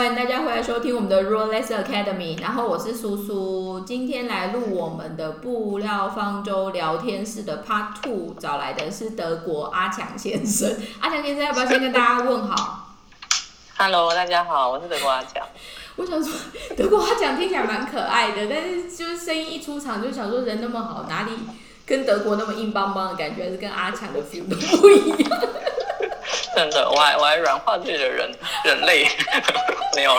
欢迎大家回来收听我们的 Rolex Academy，然后我是苏苏，今天来录我们的布料方舟聊天室的 Part Two，找来的是德国阿强先生。阿强先生要不要先跟大家问好？Hello，大家好，我是德国阿强。我想说，德国阿强听起来蛮可爱的，但是就是声音一出场就想说人那么好，哪里跟德国那么硬邦邦的感觉，还是跟阿强的 feel 都不一样。真的，我还我还软化自己的人人类 没有。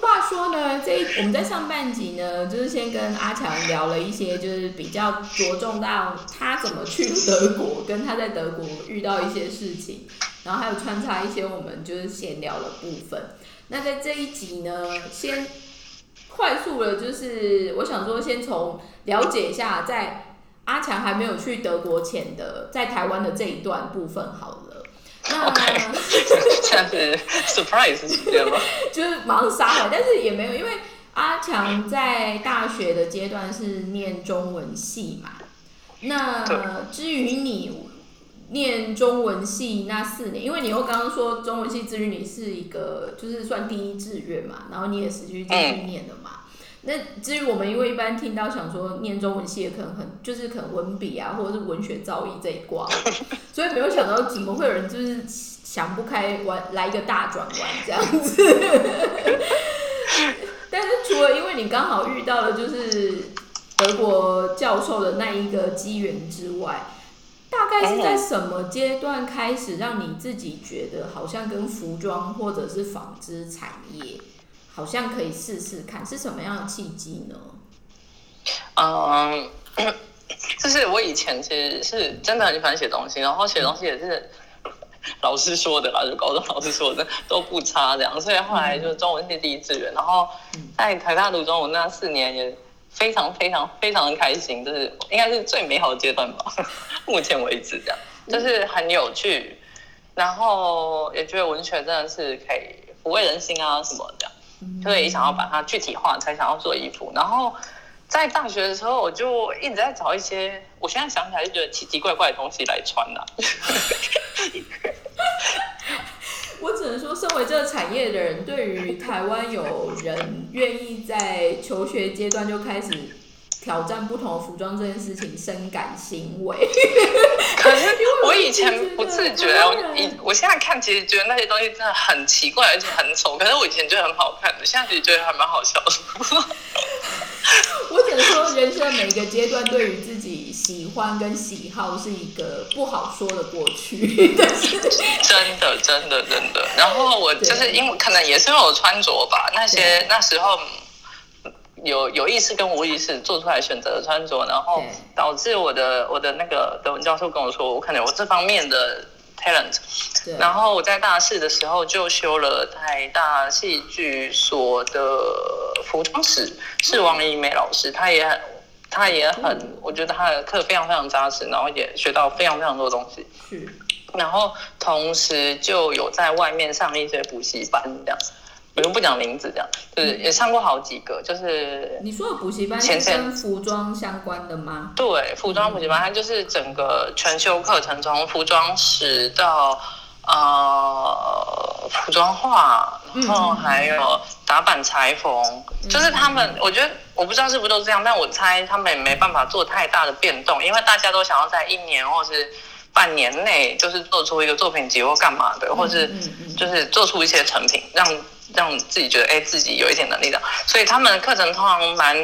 话说呢，这我们在上半集呢，就是先跟阿强聊了一些，就是比较着重到他怎么去德国，跟他在德国遇到一些事情，然后还有穿插一些我们就是闲聊的部分。那在这一集呢，先快速的，就是我想说，先从了解一下，在阿强还没有去德国前的，在台湾的这一段部分好了。OK，这样是 surprise 对吗？就是忙杀了，但是也没有，因为阿强在大学的阶段是念中文系嘛。那至于你念中文系那四年，因为你又刚刚说中文系至于你是一个就是算第一志愿嘛，然后你也是去继续念的嘛。那至于我们，因为一般听到想说念中文系，可能很就是可能文笔啊，或者是文学造诣这一挂，所以没有想到怎么会有人就是想不开，玩来一个大转弯这样子。但是除了因为你刚好遇到了就是德国教授的那一个机缘之外，大概是在什么阶段开始让你自己觉得好像跟服装或者是纺织产业？好像可以试试看是什么样的契机呢？嗯，就是我以前其实是真的很喜欢写东西，然后写东西也是老师说的啦，就高中老师说的都不差这样，所以后来就中文系第一志愿，然后在台大读中文那四年也非常非常非常的开心，就是应该是最美好的阶段吧，目前为止这样，就是很有趣，然后也觉得文学真的是可以抚慰人心啊什么这样。所以想要把它具体化，才想要做衣服。然后在大学的时候，我就一直在找一些，我现在想起来就觉得奇奇怪怪的东西来穿的。我只能说，身为这个产业的人，对于台湾有人愿意在求学阶段就开始。挑战不同的服装这件事情深感欣慰，可是 我以前不自觉，我以我现在看其实觉得那些东西真的很奇怪，而且很丑。可是我以前觉得很好看的，现在其实觉得还蛮好笑的。我只能说，人生每一个阶段对于自己喜欢跟喜好是一个不好说的过去。真的，真的，真的。然后我就是因为可能也是因为我穿着吧，那些那时候。有有意识跟无意识做出来选择的穿着，然后导致我的我的那个德文教授跟我说，我可能有这方面的 talent。然后我在大四的时候就修了台大戏剧所的服装史，是王怡梅老师，他也很他也很，我觉得他的课非常非常扎实，然后也学到非常非常多东西。是，然后同时就有在外面上一些补习班这样。我就不讲名字，这样就是也上过好几个，就是你说的补习班是跟服装相关的吗？对，服装补习班，它就是整个全修课程，从服装史到呃服装画，然后还有打板裁缝，就是他们，我觉得我不知道是不是都这样，但我猜他们也没办法做太大的变动，因为大家都想要在一年或是半年内，就是做出一个作品集或干嘛的，或是就是做出一些成品，让。让自己觉得哎，自己有一点能力的，所以他们的课程通常蛮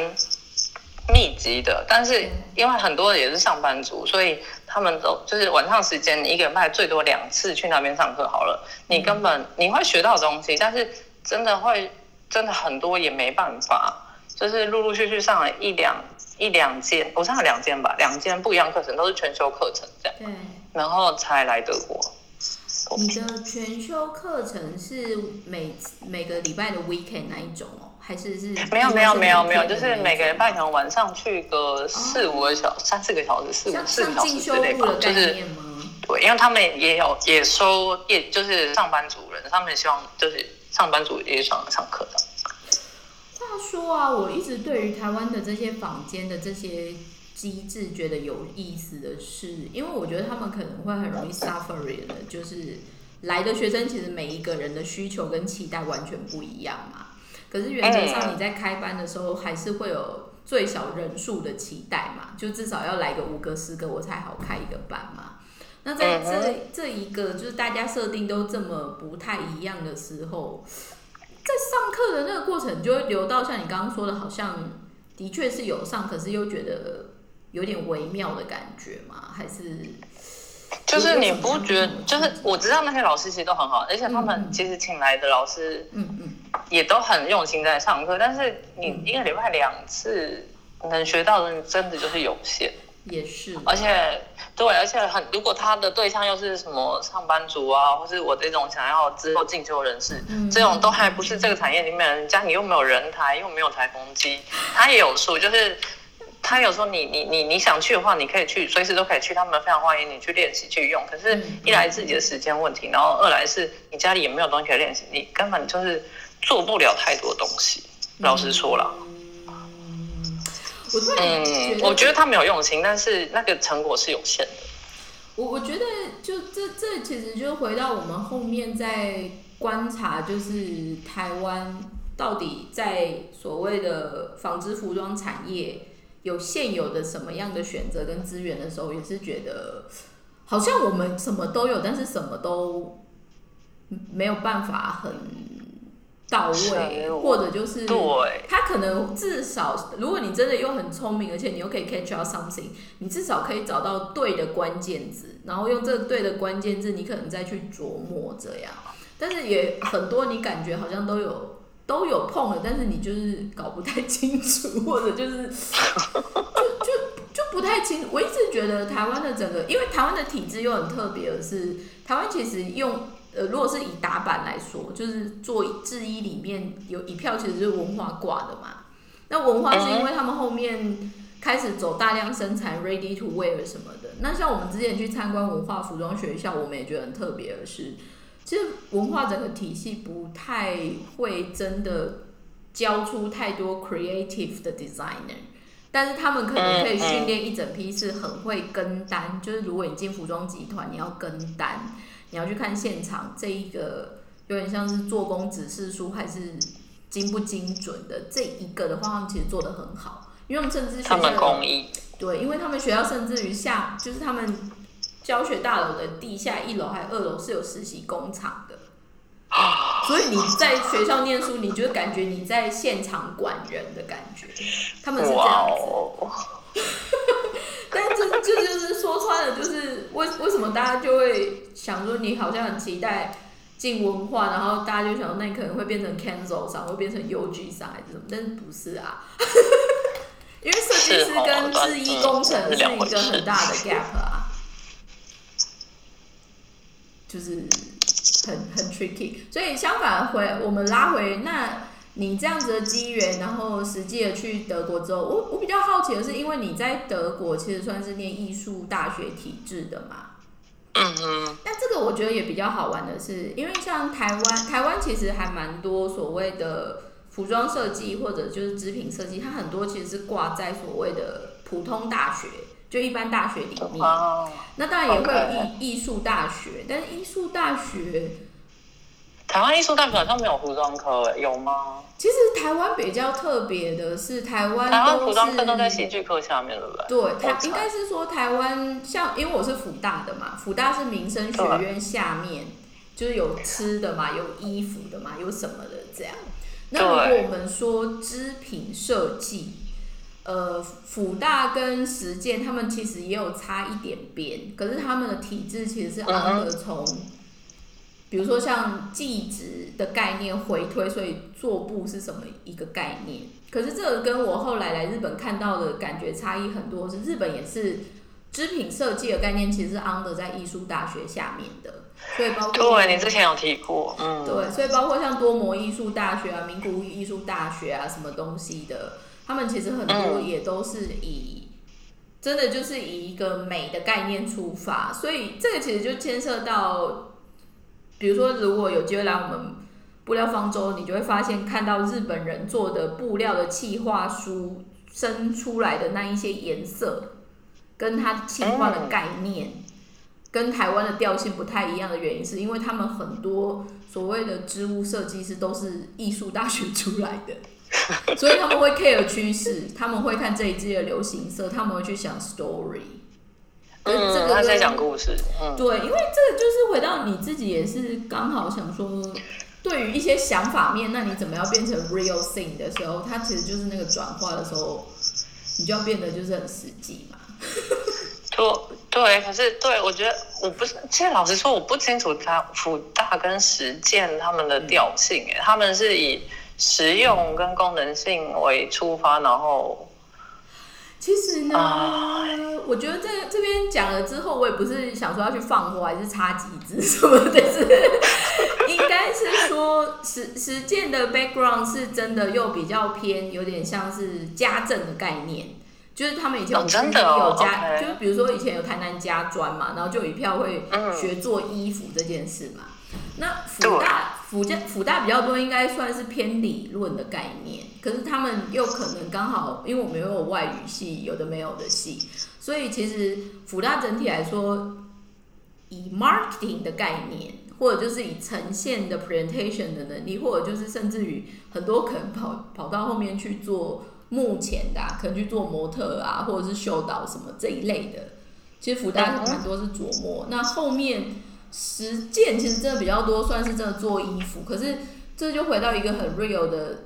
密集的。但是因为很多也是上班族，所以他们都就是晚上时间，你一个礼拜最多两次去那边上课好了。你根本你会学到东西，但是真的会真的很多也没办法，就是陆陆续续上了一两一两间，我上了两间吧，两间不一样课程，都是全修课程这样。对，然后才来德国。你的全修课程是每每个礼拜的 weekend 那一种哦，还是是？没有没有没有没有，就是每个礼拜可能晚上去个四五个小三四个小时，四五四个小时之类吧，就是对，因为他们也有也收，也就是上班族人，他们希望就是上班族也想上课的。话说啊，我一直对于台湾的这些坊间的这些。机制觉得有意思的是，因为我觉得他们可能会很容易 suffering 的，就是来的学生其实每一个人的需求跟期待完全不一样嘛。可是原则上你在开班的时候还是会有最小人数的期待嘛，就至少要来个五个十个我才好开一个班嘛。那在这这一个就是大家设定都这么不太一样的时候，在上课的那个过程就会流到像你刚刚说的，好像的确是有上，可是又觉得有点微妙的感觉吗？还是就是你不觉得？就是我知道那些老师其实都很好，而且他们其实请来的老师，嗯嗯，也都很用心在上课。但是你一个礼拜两次能学到的，真的就是有限。也是，而且对，而且很，如果他的对象又是什么上班族啊，或是我这种想要之后进修人士，这种都还不是这个产业里面人家，你又没有人台，又没有台风机，他也有数，就是他有说你你你你想去的话，你可以去，随时都可以去，他们非常欢迎你去练习去用。可是，一来自己的时间问题，然后二来是你家里也没有东西可以练习，你根本就是做不了太多东西。老实说了。嗯，我觉得他没有用心，但是那个成果是有限的。我我觉得，就这这其实就回到我们后面在观察，就是台湾到底在所谓的纺织服装产业有现有的什么样的选择跟资源的时候，也是觉得好像我们什么都有，但是什么都没有办法很。到位，或者就是他可能至少，如果你真的又很聪明，而且你又可以 catch out something，你至少可以找到对的关键字，然后用这个对的关键字，你可能再去琢磨这样。但是也很多，你感觉好像都有都有碰了，但是你就是搞不太清楚，或者就是就就就不太清楚。我一直觉得台湾的整个，因为台湾的体制又很特别的是，台湾其实用。呃，如果是以打板来说，就是做制衣里面有一票其实是文化挂的嘛。那文化是因为他们后面开始走大量生产 ready to wear 什么的。那像我们之前去参观文化服装学校，我们也觉得很特别的是，其实文化整个体系不太会真的教出太多 creative 的 designer，但是他们可能可以训练一整批是很会跟单，就是如果你进服装集团，你要跟单。你要去看现场，这一个有点像是做工指示书还是精不精准的这一个的话，他们其实做的很好，因为甚至学校对，因为他们学校甚至于下就是他们教学大楼的地下一楼还有二楼是有实习工厂的，所以你在学校念书，你就感觉你在现场管人的感觉，他们是这样子。但这这就是说穿了，就是为为什么大家就会想说你好像很期待进文化，然后大家就想那你可能会变成 cancel 上，会变成 UG 上还是什么？但是不是啊？因为设计师跟制衣工程是一个很大的 gap 啊，就是很很 tricky。所以相反回我们拉回那。你这样子的机缘，然后实际的去德国之后，我我比较好奇的是，因为你在德国其实算是念艺术大学体制的嘛。嗯嗯。但这个我觉得也比较好玩的是，因为像台湾，台湾其实还蛮多所谓的服装设计或者就是织品设计，它很多其实是挂在所谓的普通大学，就一般大学里面。哦。那当然也会有艺艺术大学，但是艺术大学。台湾艺术大学好像没有服装科，有吗？其实台湾比较特别的是，台湾台湾服装科都在戏剧科下面，对不对？对，它应该是说台湾像，因为我是福大的嘛，福大是民生学院下面，就是有吃的嘛，有衣服的嘛，有什么的这样。那如果我们说织品设计，呃，辅大跟实践他们其实也有差一点边，可是他们的体制其实是按的从。比如说像计值的概念回推，所以做布是什么一个概念？可是这个跟我后来来日本看到的感觉差异很多，是日本也是织品设计的概念，其实是 under 在艺术大学下面的，所以包括对，你之前有提过，嗯，对，所以包括像多摩艺术大学啊、名古屋艺术大学啊什么东西的，他们其实很多也都是以真的就是以一个美的概念出发，所以这个其实就牵涉到。比如说，如果有机会来我们布料方舟，你就会发现看到日本人做的布料的气化书生出来的那一些颜色，跟它气化的概念，跟台湾的调性不太一样的原因，是因为他们很多所谓的织物设计师都是艺术大学出来的，所以他们会 care 趋势，他们会看这一季的流行色，他们会去想 story。嗯，这个他在讲故事。嗯，对，因为这个就是回到你自己也是刚好想说，对于一些想法面，那你怎么样变成 real thing 的时候，它其实就是那个转化的时候，你就要变得就是很实际嘛。对对，可是对我觉得我不是，其实老实说，我不清楚他福大跟实践他们的调性，哎，他们是以实用跟功能性为出发，然后其实呢，啊我觉得这这边讲了之后，我也不是想说要去放火还是插几支什么但，是 应该是说实实践的 background 是真的又比较偏，有点像是家政的概念。就是他们以前有哦真的哦有家就是比如说以前有台南家专嘛，然后就有一票会嗯学做衣服这件事嘛。那福大福建福大比较多，应该算是偏理论的概念，可是他们又可能刚好，因为我们又有外语系，有的没有的系，所以其实福大整体来说，以 marketing 的概念，或者就是以呈现的 presentation 的能力，或者就是甚至于很多可能跑跑到后面去做幕前的、啊，可能去做模特啊，或者是秀导什么这一类的，其实福大蛮多是琢磨。那后面实践其实真的比较多，算是真的做衣服，可是这就回到一个很 real 的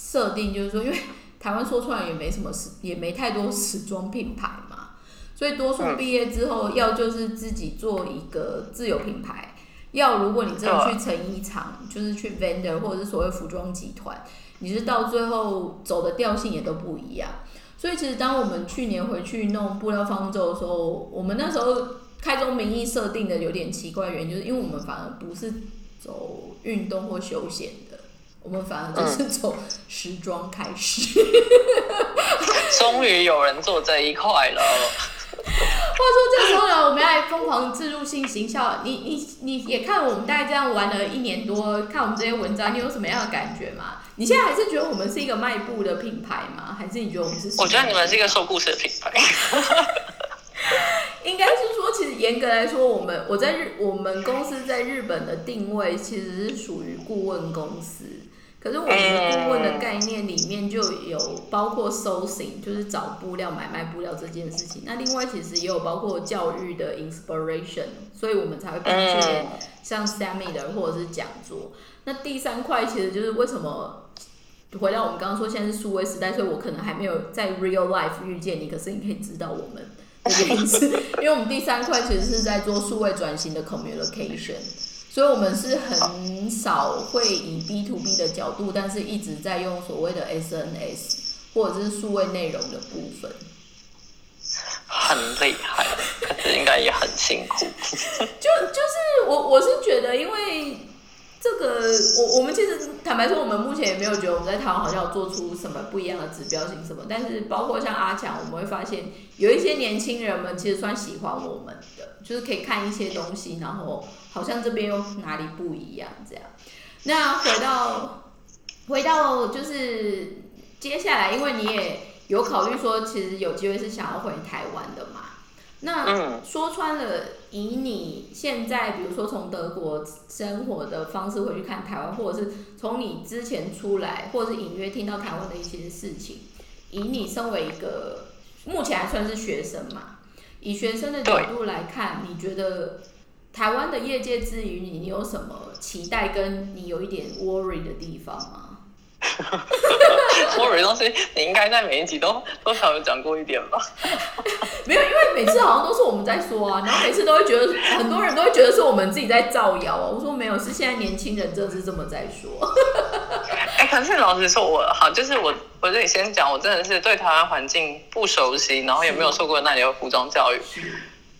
设定，就是说，因为 台湾说出来也没什么时，也没太多时装品牌嘛，所以多数嗯毕业之后要就是自己做一个自有品牌。要如果你真的去成衣厂，就是去 vendor 或者是所谓服装集团，你是到最后走的调性也都不一样。所以其实当我们去年回去弄布料方舟的时候，我们那时候开宗明义设定的有点奇怪，原因就是因为我们反而不是走运动或休闲的，我们反而就是走时装开始。终于有人做这一块了。话说这时候呢，我们要来疯狂自入性行销。你你你也看我们大概这样玩了一年多，看我们这些文章，你有什么样的感觉吗？你现在还是觉得我们是一个卖布的品牌吗？还是你觉得我们是？我觉得你们是一个说故事的品牌。应该是严格来说，我们我在日我们公司在日本的定位其实是属于顾问公司。可是我们的顾问的概念里面就有包括 sourcing，就是找布料、买卖布料这件事情。那另外其实也有包括教育的 inspiration，所以我们才会办一些像 seminar 或者是讲座。那第三块其实就是为什么回到我们刚刚说现在是数位时代，所以我可能还没有在 real life 遇见你，可是你可以知道我们因为我们第三块其实是在做数位转型的 communication。所以，我们是很少会以 B to B 的角度，但是一直在用所谓的 SNS 或者是数位内容的部分。很厉害，可是应该也很辛苦。就就是我我是觉得，因为这个我我们其实坦白说，我们目前也没有觉得我们在台湾好像有做出什么不一样的指标性什么。但是包括像阿强，我们会发现有一些年轻人们其实算喜欢我们的，就是可以看一些东西，然后好像这边又哪里不一样这样。那回到回到就是接下来，因为你也有考虑说，其实有机会是想要回台湾的嘛。那嗯说穿了，以你现在比如说从德国生活的方式回去看台湾，或者是从你之前出来，或者是隐约听到台湾的一些事情，以你身为一个目前还算是学生嘛，以学生的角度来看，你觉得台湾的业界之于你，你有什么期待，跟你有一点 worry 的地方吗？我以为东西你应该在每一集都 多少有讲过一点吧？没有，因为每次好像都是我们在说啊，然后每次都会觉得很多人都会觉得是我们自己在造谣啊。我说没有，是现在年轻人真的是这么在说。哎、可是老实说我，好，就是我我这里先讲，我真的是对台湾环境不熟悉，然后也没有受过那里的服装教育，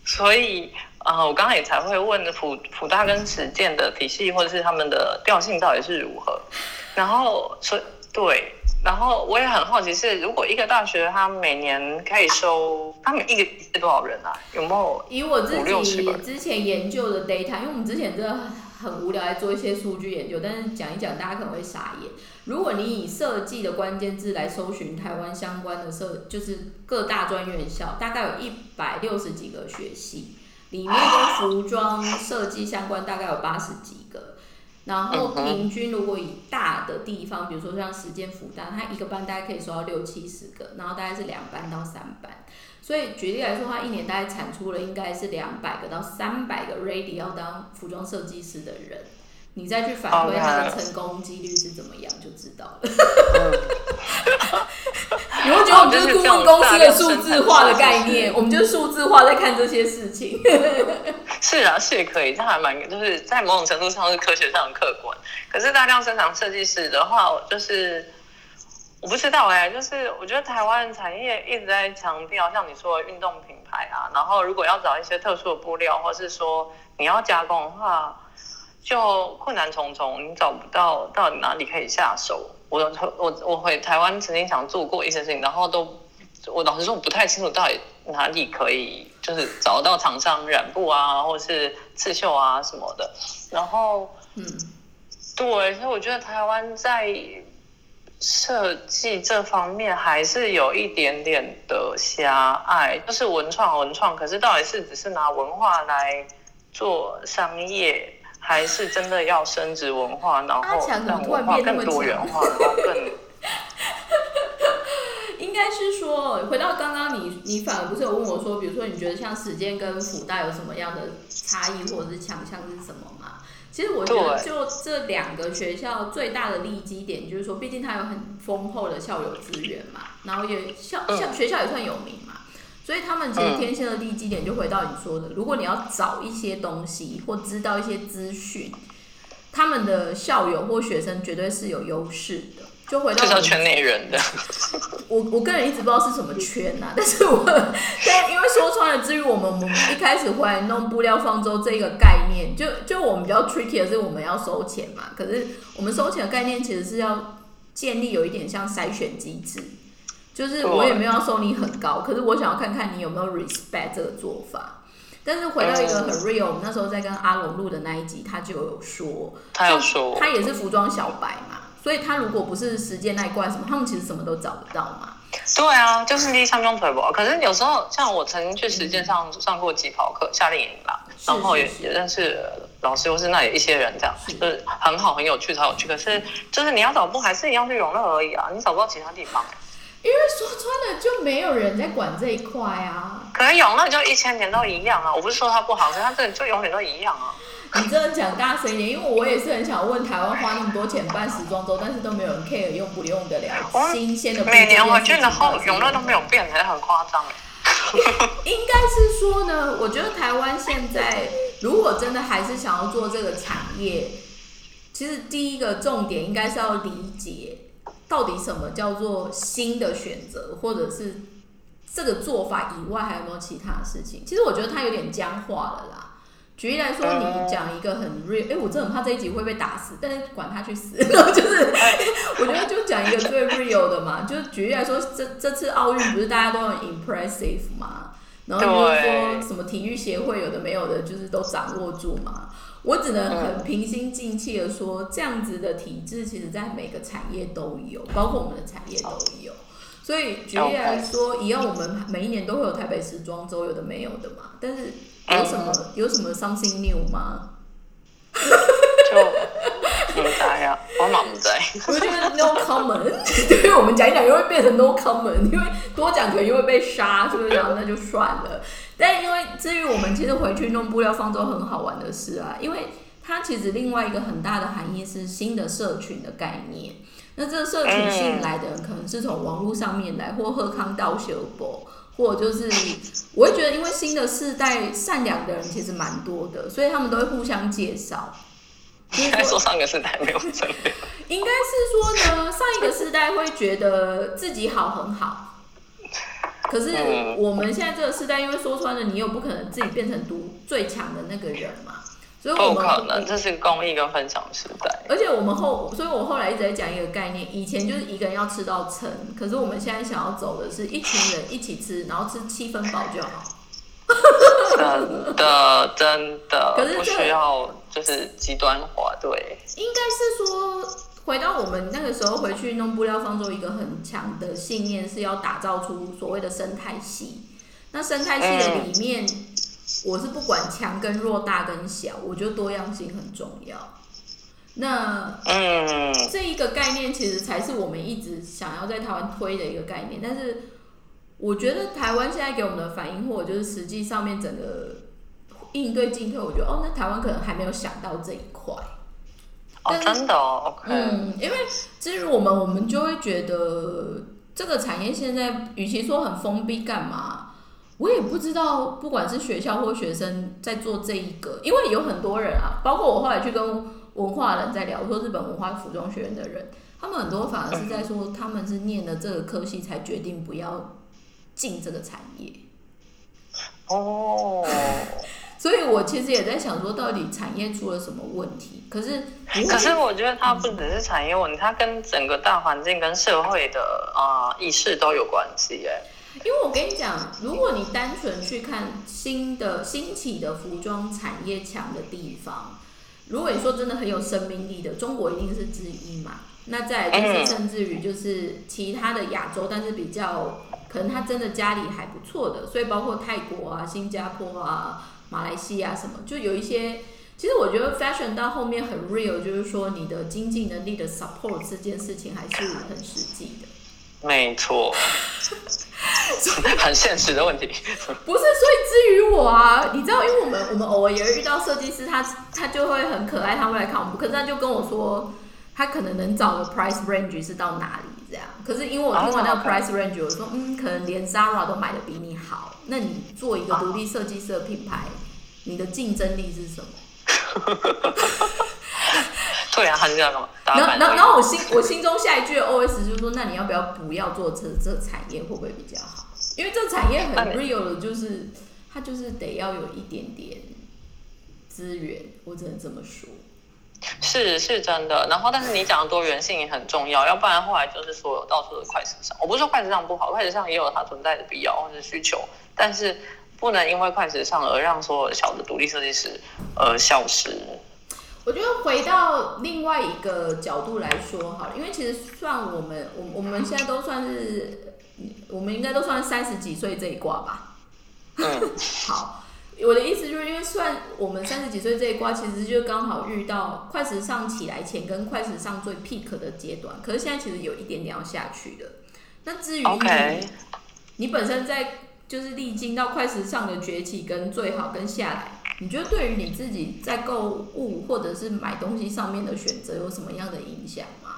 所以呃，我刚刚也才会问普普大跟实践的体系或者是他们的调性到底是如何，然后所以对。然后我也很好奇是，如果一个大学它每年可以收，他们一个是多少人啊？有没有？以我自己之前研究的 data，因为我们之前真的很无聊，来做一些数据研究，但是讲一讲大家可能会傻眼。如果你以设计的关键字来搜寻台湾相关的设，就是各大专院校，大概有一百六十几个学系。里面跟服装设计相关大概有八十几个，然后平均如果以大的地方，比如说像时间复大，它一个班大概可以收到六七十个，然后大概是两班到三班，所以举例来说，它一年大概产出了应该是两百个到三百个 ready 要当服装设计师的人。你再去反馈它的成功几率是怎么样，就知道了。你会觉得我们就是顾问公司的数字化的概念，我们就是数字化在看这些事情。是啊，是可以，这还蛮就是在某种程度上是科学上的客观。可是大量生产设计师的话，就是我不知道哎，就是我觉得台湾产业一直在强调，像你说的运动品牌啊，然后如果要找一些特殊的布料，或是说你要加工的话。就困难重重，你找不到到底哪里可以下手。我我我回台湾曾经想做过一些事情，然后都我老实说我不太清楚到底哪里可以就是找到厂商染布啊，或是刺绣啊什么的。然后嗯，对，所以我觉得台湾在设计这方面还是有一点点的狭隘，就是文创文创，可是到底是只是拿文化来做商业。还是真的要升值文化，然后让文化更多元化，然后更。应该是说，回到刚刚你，你反而不是有问我说，比如说你觉得像时间跟福大有什么样的差异或者是强项是什么吗？其实我觉得就这两个学校最大的利基点就是说，毕竟它有很丰厚的校友资源嘛，然后也校校学校也算有名嘛。所以他们其实天蝎的地基点就回到你说的，如果你要找一些东西或知道一些资讯，他们的校友或学生绝对是有优势的。就回到圈内人的，我我个人一直不知道是什么圈呐，但是我但因为说穿了，至于我们我们一开始回来弄布料方舟这个概念，就就我们比较 tricky 的是我们要收钱嘛，可是我们收钱的概念其实是要建立有一点像筛选机制。就是我也没有要收你很高，可是我想要看看你有没有 respect 这个做法。但是回到一个很 real，我们那时候在跟阿龙录的那一集，他就有说，他有说，他也是服装小白嘛，所以他如果不是时间那一关什么，他们其实什么都找不到嘛。对啊，就是第三中腿部。可是有时候像我曾经去实践上上过疾跑课、夏令营啦，然后也也认识老师，或是那里一些人，这样就是很好、很有趣、超有趣。可是就是你要找不，还是一样去永乐而已啊，你找不到其他地方。因为说穿了就没有人在管这一块啊。可能永乐就一千年都一样啊！我不是说它不好，可是它这里就永远都一样啊。你真的讲大声一点，因为我也是很想问台湾花那么多钱办时装周，但是都没有人 care 用不用得了新鲜的。每年我去然后永乐都没有变，还很夸张应该是说呢，我觉得台湾现在如果真的还是想要做这个产业，其实第一个重点应该是要理解。到底什么叫做新的选择，或者是这个做法以外还有没有其他的事情？其实我觉得它有点僵化了啦。举例来说，你讲一个很 real，哎，我真的很怕这一集会被打死，但是管他去死，就是我觉得就讲一个最 real 的嘛。就是举例来说，这这次奥运不是大家都很 impressive 嘛？然后就是说什么体育协会有的没有的，就是都掌握住嘛。我只能很平心静气的说，这样子的体制，其实在每个产业都有，包括我们的产业都有。所以举例来说，一样我们每一年都会有台北时装周，有的没有的嘛。但是有什么有什么 something new 吗？就没啥呀，我满不在。我觉得 no common，对于我们讲一讲又会变成 no common，因为多讲可能又会被杀，是不是？然后那就算了。但因为至于我们其实回去弄布料方舟很好玩的事啊，因为它其实另外一个很大的含义是新的社群的概念。那这个社群吸引来的人可能是从网络上面来，或喝康道修博，或就是，我会觉得因为新的世代善良的人其实蛮多的，所以他们都会互相介绍。应 该说上个世代没有真的。应该是说呢，上一个世代会觉得自己好很好。可是我们现在这个时代，因为说穿了，你又不可能自己变成独最强的那个人嘛，所以我们不可能，这是公益跟分享时代。而且我们后，所以我后来一直在讲一个概念，以前就是一个人要吃到撑，可是我们现在想要走的是一群人一起吃，然后吃七分饱就好。真的，真的，可是不需要就是极端化，对。应该是说。回到我们那个时候回去弄布料方舟，一个很强的信念是要打造出所谓的生态系。那生态系的里面，我是不管强跟弱、大跟小，我觉得多样性很重要。那嗯，这一个概念其实才是我们一直想要在台湾推的一个概念，但是我觉得台湾现在给我们的反应，或者就是实际上面整个应对进退，我觉得哦，那台湾可能还没有想到这一块。哦，真的哦，OK，嗯，因为至于我们，我们就会觉得这个产业现在，与其说很封闭，干嘛？我也不知道，不管是学校或学生在做这一个，因为有很多人啊，包括我后来去跟文化人在聊，说日本文化服装学院的人，他们很多反而是在说，他们是念了这个科系才决定不要进这个产业。哦，所以我其实也在想说，到底产业出了什么问题？可是，可是我觉得它不只是产业问题，它跟整个大环境跟社会的啊、意识都有关系哎。因为我跟你讲，如果你单纯去看新的兴起的服装产业强的地方，如果你说真的很有生命力的，中国一定是之一嘛。那再就是甚至于就是其他的亚洲，但是比较可能他真的家里还不错的，所以包括泰国啊、新加坡啊、马来西亚什么，就有一些。其实我觉得 fashion 到后面很 real，就是说你的经济能力的 support 这件事情还是很实际的。没错，很现实的问题。不是，所以至于我啊，你知道，因为我们我们偶尔也会遇到设计师，他他就会很可爱，他会来看我们，可是他就跟我说，他可能能找的 price range 是到哪里这样。可是因为我听完那个 price range，我说，嗯，可能连 Zara 都买的比你好，那你做一个独立设计师的品牌，你的竞争力是什么？对啊，他是这样干嘛？然后，然后，然后我心我心中下一句 OS 就是说，那你要不要不要做这这产业，会不会比较好？因为这产业很 real 的，就是它就是得要有一点点资源，我只能这么说。是是真的，然后但是你讲的多元性也很重要，要不然后来就是所有到处的快时尚。我不是说快时尚不好，快时尚也有它存在的必要或者需求，但是不能因为快时尚而让所有小的独立设计师而消失。我觉得回到另外一个角度来说好了，因为其实算我们，我我们现在都算是，我们应该都算三十几岁这一挂吧。嗯，好，我的意思就是因为算我们三十几岁这一卦，其实就刚好遇到快时尚起来前跟快时尚最 peak 的阶段，可是现在其实有一点点要下去的。那至于你，你本身在就是历经到快时尚的崛起跟最好跟下来。你觉得对于你自己在购物或者是买东西上面的选择有什么样的影响吗？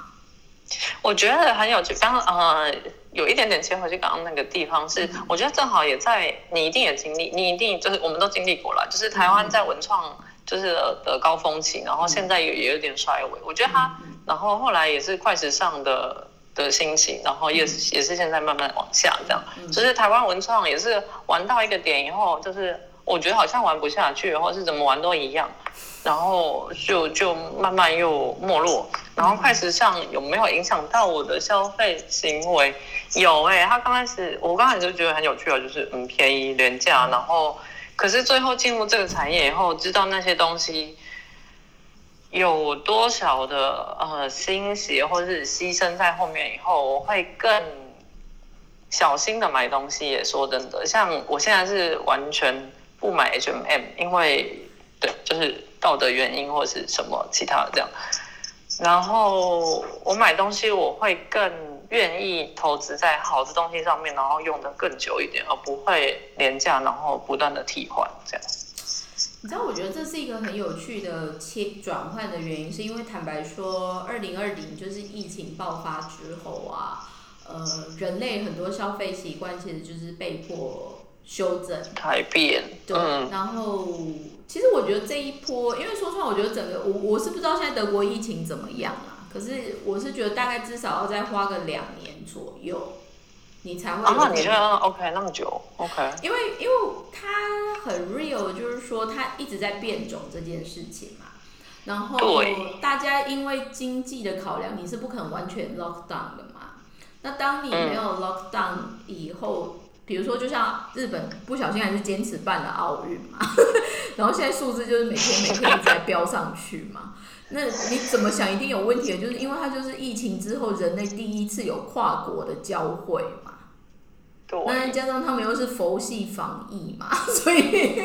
我觉得很有趣，刚刚呃有一点点切回去刚刚那个地方是，我觉得正好也在你一定也经历，你一定就是我们都经历过了，就是台湾在文创就是的高峰期，然后现在也也有点衰微。我觉得它，然后后来也是快时尚的的兴起，然后也是也是现在慢慢往下这样，就是台湾文创也是玩到一个点以后，就是。我觉得好像玩不下去，或是怎么玩都一样，然后就就慢慢又没落。然后快时尚有没有影响到我的消费行为？有哎，他刚开始我刚开始就觉得很有趣啊，就是嗯便宜廉价，然后可是最后进入这个产业以后，知道那些东西有多少的呃心血或是牺牲在后面以后，我会更小心的买东西。也说真的，像我现在是完全。不买 HMM，因为对，就是道德原因或是什么其他的这样。然后我买东西，我会更愿意投资在好的东西上面，然后用的更久一点，而不会廉价，然后不断的替换这样。你知道，我觉得这是一个很有趣的切转换的原因，是因为坦白说，二零二零就是疫情爆发之后啊，呃，人类很多消费习惯其实就是被迫。修正改变，对，然后其实我觉得这一波，因为说出来，我觉得整个我我是不知道现在德国疫情怎么样啊，可是我是觉得大概至少要再花个两年左右，你才会。啊，你觉得 OK 那么久？OK，因为因为它很 real，就是说它一直在变种这件事情嘛，然后大家因为经济的考量，你是不可能完全 lock down 的嘛，那当你没有 lock down 以后。比如说，就像日本不小心还是坚持办了奥运嘛，然后现在数字就是每天每天一直在飙上去嘛。那你怎么想，一定有问题的，就是因为它就是疫情之后人类第一次有跨国的交汇嘛。那加上他们又是佛系防疫嘛，所以，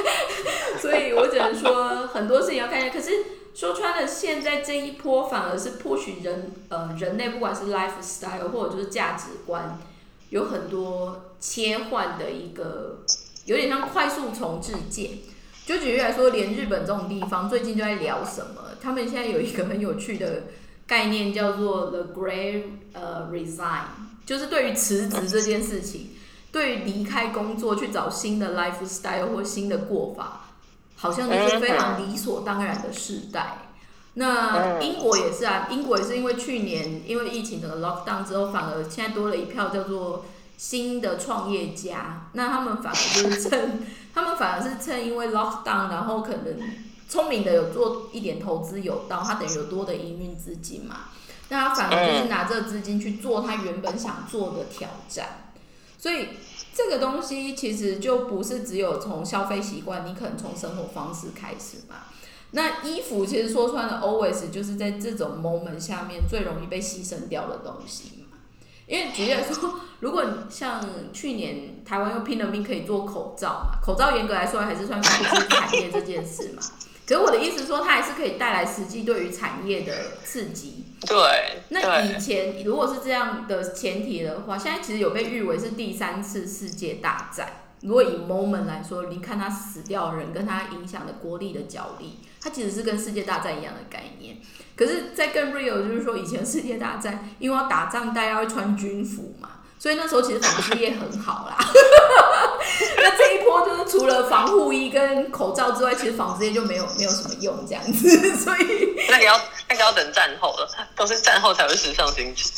所以我只能说很多事情要看一下。可是说穿了，现在这一波反而是 push 人呃人类不管是 lifestyle 或者就是价值观，有很多切换的一个，有点像快速重置键。就举例来说，连日本这种地方最近就在聊什么？他们现在有一个很有趣的概念，叫做 the great 呃 resign。就是对于辞职这件事情，对于离开工作去找新的 lifestyle 或新的过法，好像就是非常理所当然的时代。那英国也是啊，英国也是因为去年因为疫情整个 lockdown 之后，反而现在多了一票叫做新的创业家。那他们反而就是趁，他们反而是趁因为 lockdown，然后可能聪明的有做一点投资有道，他等于有多的营运资金嘛。那他反而就是拿这个资金去做他原本想做的挑战，所以这个东西其实就不是只有从消费习惯，你可能从生活方式开始嘛。那衣服其实说穿了，always 就是在这种 moment 下面最容易被牺牲掉的东西嘛。因为举例来说，如果像去年台湾又拼了命可以做口罩嘛，口罩严格来说还是算纺织产业这件事嘛。可是我的意思说，它还是可以带来实际对于产业的刺激。对。那以前如果是这样的前提的话，现在其实有被誉为是第三次世界大战。如果以 moment 来说，你看它死掉的人跟它影响的国力的角力，它其实是跟世界大战一样的概念。可是，在更 real 就是说，以前世界大战因为要打仗，大家会穿军服嘛。所以那时候其实纺织业很好啦，那这一波就是除了防护衣跟口罩之外，其实纺织业就没有没有什么用这样子。所以那个要那个要等战后了，都是战后才会时尚兴起。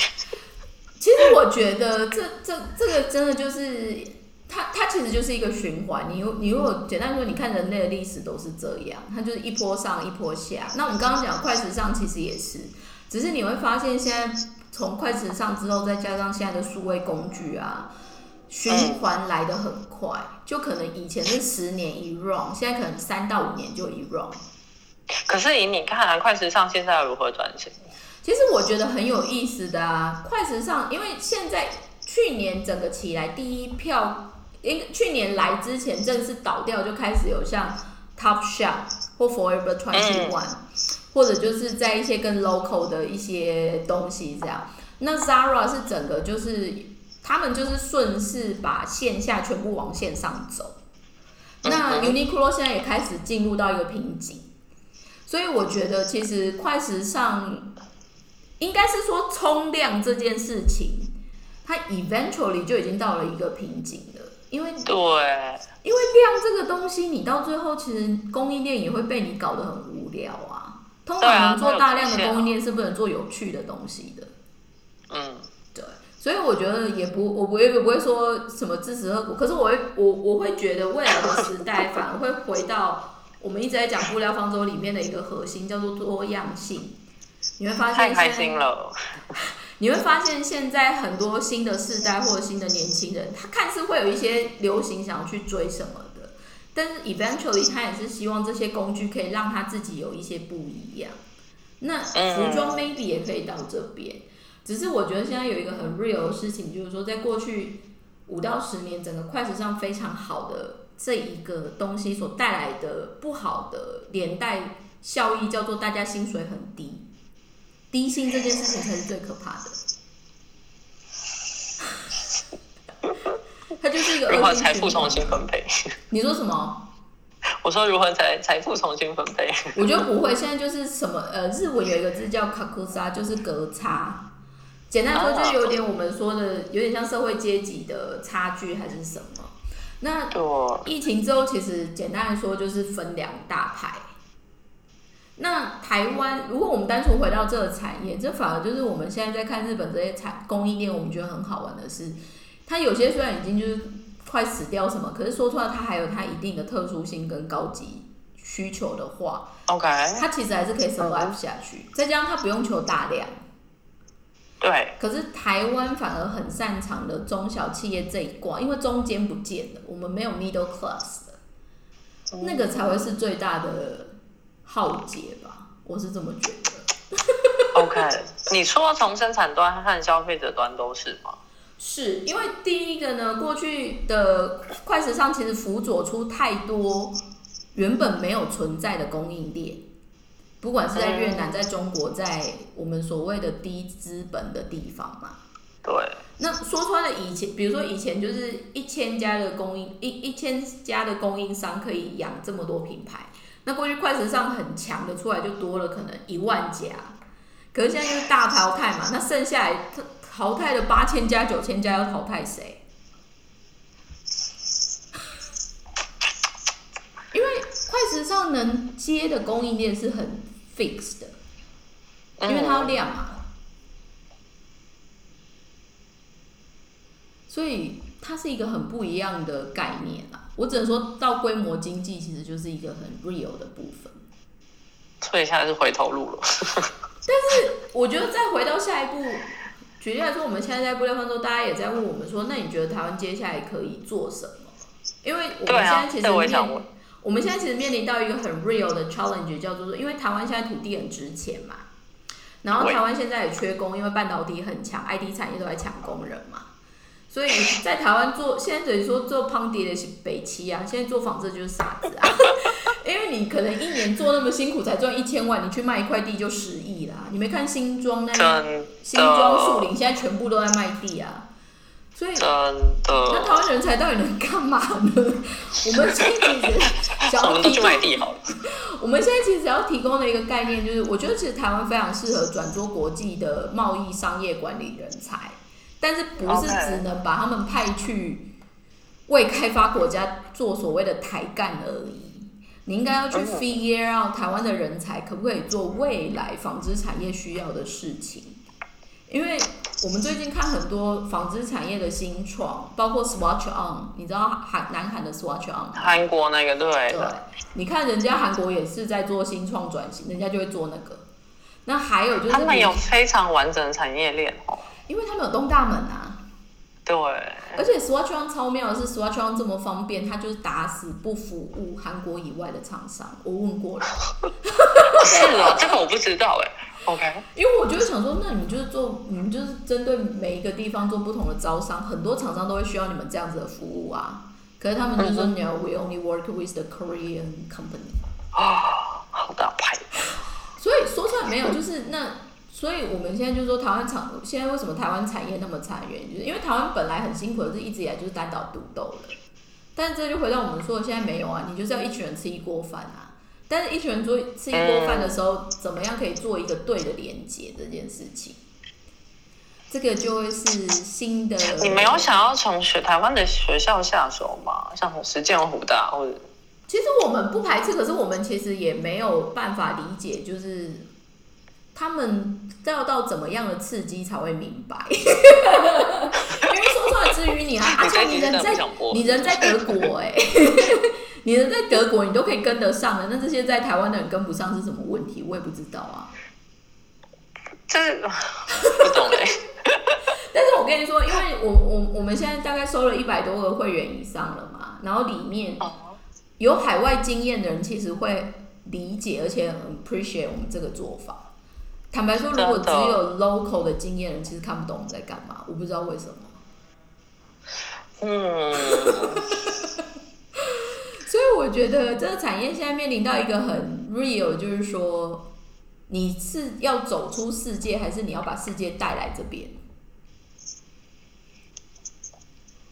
其实我觉得这这这个真的就是它它其实就是一个循环。你你如果简单说，你看人类的历史都是这样，它就是一波上一波下。那我们刚刚讲快时尚其实也是，只是你会发现现在。从快时尚之后，再加上现在的数位工具啊，循环来的很快，就可能以前是十年一 run，现在可能三到五年就一 run。可是以你看，快时尚现在如何转型？其实我觉得很有意思的啊，快时尚，因为现在去年整个起来第一票，因去年来之前正式倒掉，就开始有像 Top Shop 或 Forever Twenty One。或者就是在一些更 local 的一些东西这样，那 Zara 是整个就是他们就是顺势把线下全部往线上走，那 Uniqlo 现在也开始进入到一个瓶颈，所以我觉得其实快时尚应该是说冲量这件事情，它 eventually 就已经到了一个瓶颈了，因为对，因为量这个东西，你到最后其实供应链也会被你搞得很无聊啊。通常能做大量的供应链是不能做有趣的东西的。嗯，对，所以我觉得也不，我不会不会说什么支持恶果，可是我会我我会觉得未来的时代反而会回到我们一直在讲布料方舟里面的一个核心，叫做多样性。你会发现太开心了。你会发现现在很多新的世代或者新的年轻人，他看似会有一些流行想要去追什么的。但是 eventually 他也是希望这些工具可以让他自己有一些不一样。那服装 maybe 也可以到这边，只是我觉得现在有一个很 real 的事情，就是说在过去五到十年，整个快时尚非常好的这一个东西所带来的不好的连带效益，叫做大家薪水很低，低薪这件事情才是最可怕的。它就是一个如何财富重新分配？你说什么？我说如何财财富重新分配？我觉得不会，现在就是什么呃，日文有一个字叫卡库萨，就是隔差。简单说，就有点我们说的，有点像社会阶级的差距还是什么？那疫情之后，其实简单来说就是分两大派。那台湾，如果我们单纯回到这个产业，这反而就是我们现在在看日本这些产供应链，我们觉得很好玩的是。它有些虽然已经就是快死掉什么，可是说出来它还有它一定的特殊性跟高级需求的话，OK，它其实还是可以 survive 下去。再加上它不用求大量，对。可是台湾反而很擅长的中小企业这一挂，因为中间不见了，我们没有 middle class 的，那个才会是最大的浩劫吧？我是这么觉得。OK，你说从生产端和消费者端都是吗？是因为第一个呢，过去的快时尚其实辅佐出太多原本没有存在的供应链，不管是在越南、在中国、在我们所谓的低资本的地方嘛。对。那说穿了，以前比如说以前就是一千家的供应一一千家的供应商可以养这么多品牌，那过去快时尚很强的出来就多了可能一万家，可是现在就是大淘汰嘛，那剩下来淘汰的八千家九千家要淘汰谁？因为快时尚能接的供应链是很 fixed 的，因为它要量嘛。所以它是一个很不一样的概念啊！我只能说到规模经济，其实就是一个很 real 的部分。所以现在是回头路了。但是我觉得再回到下一步，举例来说，我们现在在布料方舟，大家也在问我们说，那你觉得台湾接下来可以做什么？因为我们现在其实面，我们现在其实面临到一个很 real 的 challenge，叫做说，因为台湾现在土地很值钱嘛，然后台湾现在也缺工，因为半导体很强，IT 产业都在抢工人嘛。所以在台湾做，现在等于说做胖爹的是北七啊，现在做纺织就是傻子啊，因为你可能一年做那么辛苦才赚一千万，你去卖一块地就十亿啦。你没看新庄那新庄树林现在全部都在卖地啊，所以那台湾人才到底能干嘛呢？我们现在其实想要提供，我们现在其实要提供的一个概念就是，我觉得其实台湾非常适合转做国际的贸易商业管理人才。但是不是只能把他们派去为开发国家做所谓的台干而已？你应该要去 figure out 台湾的人才可不可以做未来纺织产业需要的事情？因为我们最近看很多纺织产业的新创，包括 Swatch On，你知道韩南韩的 Swatch On，韩国那个对对，你看人家韩国也是在做新创转型，人家就会做那个。那还有就是他们有非常完整的产业链哦。因为他们有东大门啊，对，而且 Swatch On 超妙的是 Swatch On 这么方便，他就是打死不服务韩国以外的厂商。我问过了，是哦，这个我不知道哎。OK，因为我就想说，那你们就是做，你们就是针对每一个地方做不同的招商，很多厂商都会需要你们这样子的服务啊。可是他们就说，No，we only work with the Korean company。啊，好大牌。所以说出来没有，就是那。所以我们现在就说台湾厂现在为什么台湾产业那么差？原因就是因为台湾本来很辛苦的是一直以来就是单打独斗的，但这就回到我们说的，现在没有啊，你就是要一群人吃一锅饭啊。但是一群人做吃一锅饭的时候，怎么样可以做一个对的连接这件事情？这个就会是新的。你没有想要从学台湾的学校下手吗？像实践湖大或者？其实我们不排斥，可是我们其实也没有办法理解，就是。他们要到怎么样的刺激才会明白？因为说出来至于你啊，而且你人在 你人在德国哎，你人在德国 你都可以跟得上的，那这些在台湾的人跟不上是什么问题？我也不知道啊。这不懂哎。但是我跟你说，因为我我我们现在大概收了一百多个会员以上了嘛，然后里面有海外经验的人，其实会理解而且很 appreciate 我们这个做法。坦白说，如果只有 local 的经验人，其实看不懂我们在干嘛。我不知道为什么。嗯。所以我觉得这个产业现在面临到一个很 real，就是说，你是要走出世界，还是你要把世界带来这边？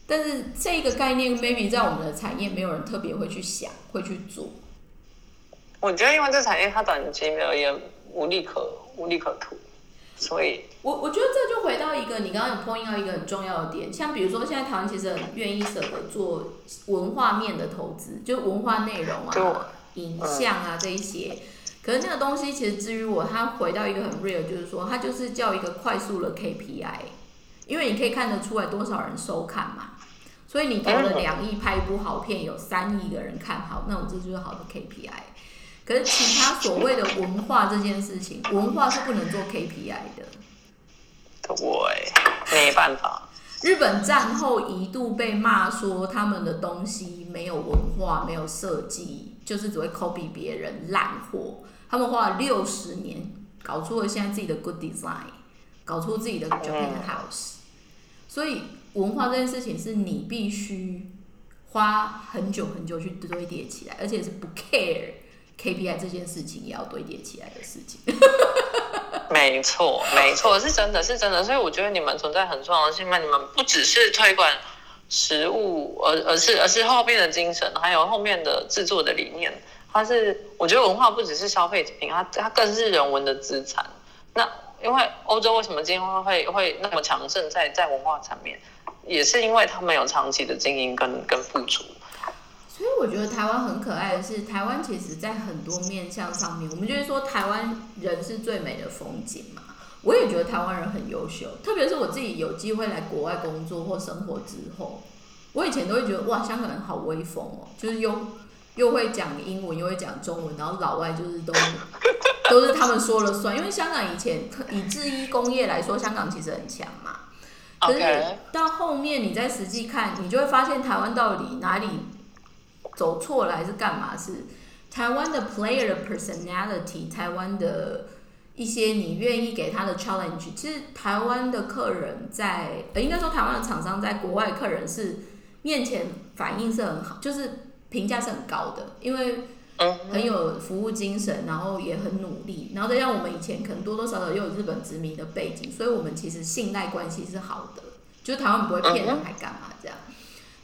但是这个概念 maybe 在我们的产业，没有人特别会去想，会去做。我觉得，因为这产业它短期而言无利可。无利可图，所以我我觉得这就回到一个你刚刚有 point 到一个很重要的点，像比如说现在台湾其实很愿意舍得做文化面的投资，就文化内容啊、影像啊这一些。可是那个东西其实至于我，它回到一个很 real，就是说它就是叫一个快速的 KPI，因为你可以看得出来多少人收看嘛。所以你投了两亿拍一部好片，有三亿个人看好，那我这就是好的 KPI。可是其他所谓的文化这件事情，文化是不能做 KPI 的。对，没办法。日本战后一度被骂说他们的东西没有文化、没有设计，就是只会 copy 别人烂货。他们花了六十年搞出了现在自己的 good design，搞出自己的 Japan House。所以文化这件事情是你必须花很久很久去堆叠起来，而且是不 care KPI 这件事情也要堆叠起来的事情。没错，没错，是真的是真的，所以我觉得你们存在很重要的性，那你们不只是推广食物，而而是而是后面的精神，还有后面的制作的理念。它是我觉得文化不只是消费品，它它更是人文的资产。那因为欧洲为什么今天会会那么强盛在在文化层面，也是因为他们有长期的经营跟跟付出。所以我觉得台湾很可爱的是，台湾其实在很多面向上面，我们就是说台湾人是最美的风景嘛。我也觉得台湾人很优秀，特别是我自己有机会来国外工作或生活之后，我以前都会觉得哇，香港人好威风哦，就是又又会讲英文，又会讲中文，然后老外就是都 都是他们说了算。因为香港以前以制衣工业来说，香港其实很强嘛。可是到后面你再实际看，你就会发现台湾到底哪里？走错了还是干嘛？是台湾的 player 的 personality，台湾的一些你愿意给他的 challenge。其实台湾的客人在，呃，应该说台湾的厂商在国外客人是面前反应是很好，就是评价是很高的，因为很有服务精神，然后也很努力，然后再加上我们以前可能多多少少又有日本殖民的背景，所以我们其实信赖关系是好的，就是台湾不会骗人还干嘛这样。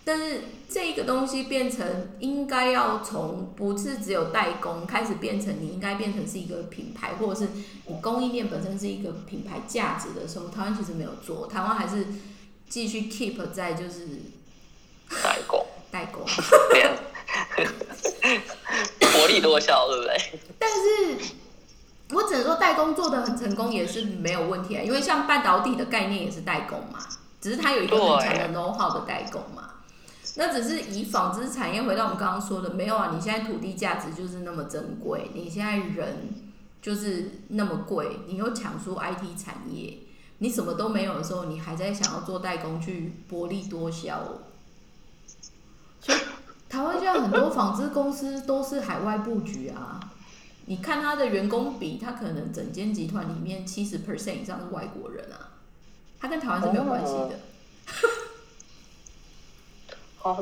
但是这个东西变成应该要从不是只有代工开始变成，你应该变成是一个品牌，或者是你供应链本身是一个品牌价值的时候，台湾其实没有做，台湾还是继续 keep 在就是代工，代工，薄利多销，对不对？但是我只能说代工做的很成功也是没有问题啊，因为像半导体的概念也是代工嘛，只是它有一个很强的 know how 的代工嘛。那只是以纺织产业回到我们刚刚说的，没有啊！你现在土地价值就是那么珍贵，你现在人就是那么贵，你又抢出 IT 产业，你什么都没有的时候，你还在想要做代工去薄利多销。所以台湾现在很多纺织公司都是海外布局啊，你看他的员工比，他可能整间集团里面七十 percent 以上是外国人啊，他跟台湾是没有关系的。好，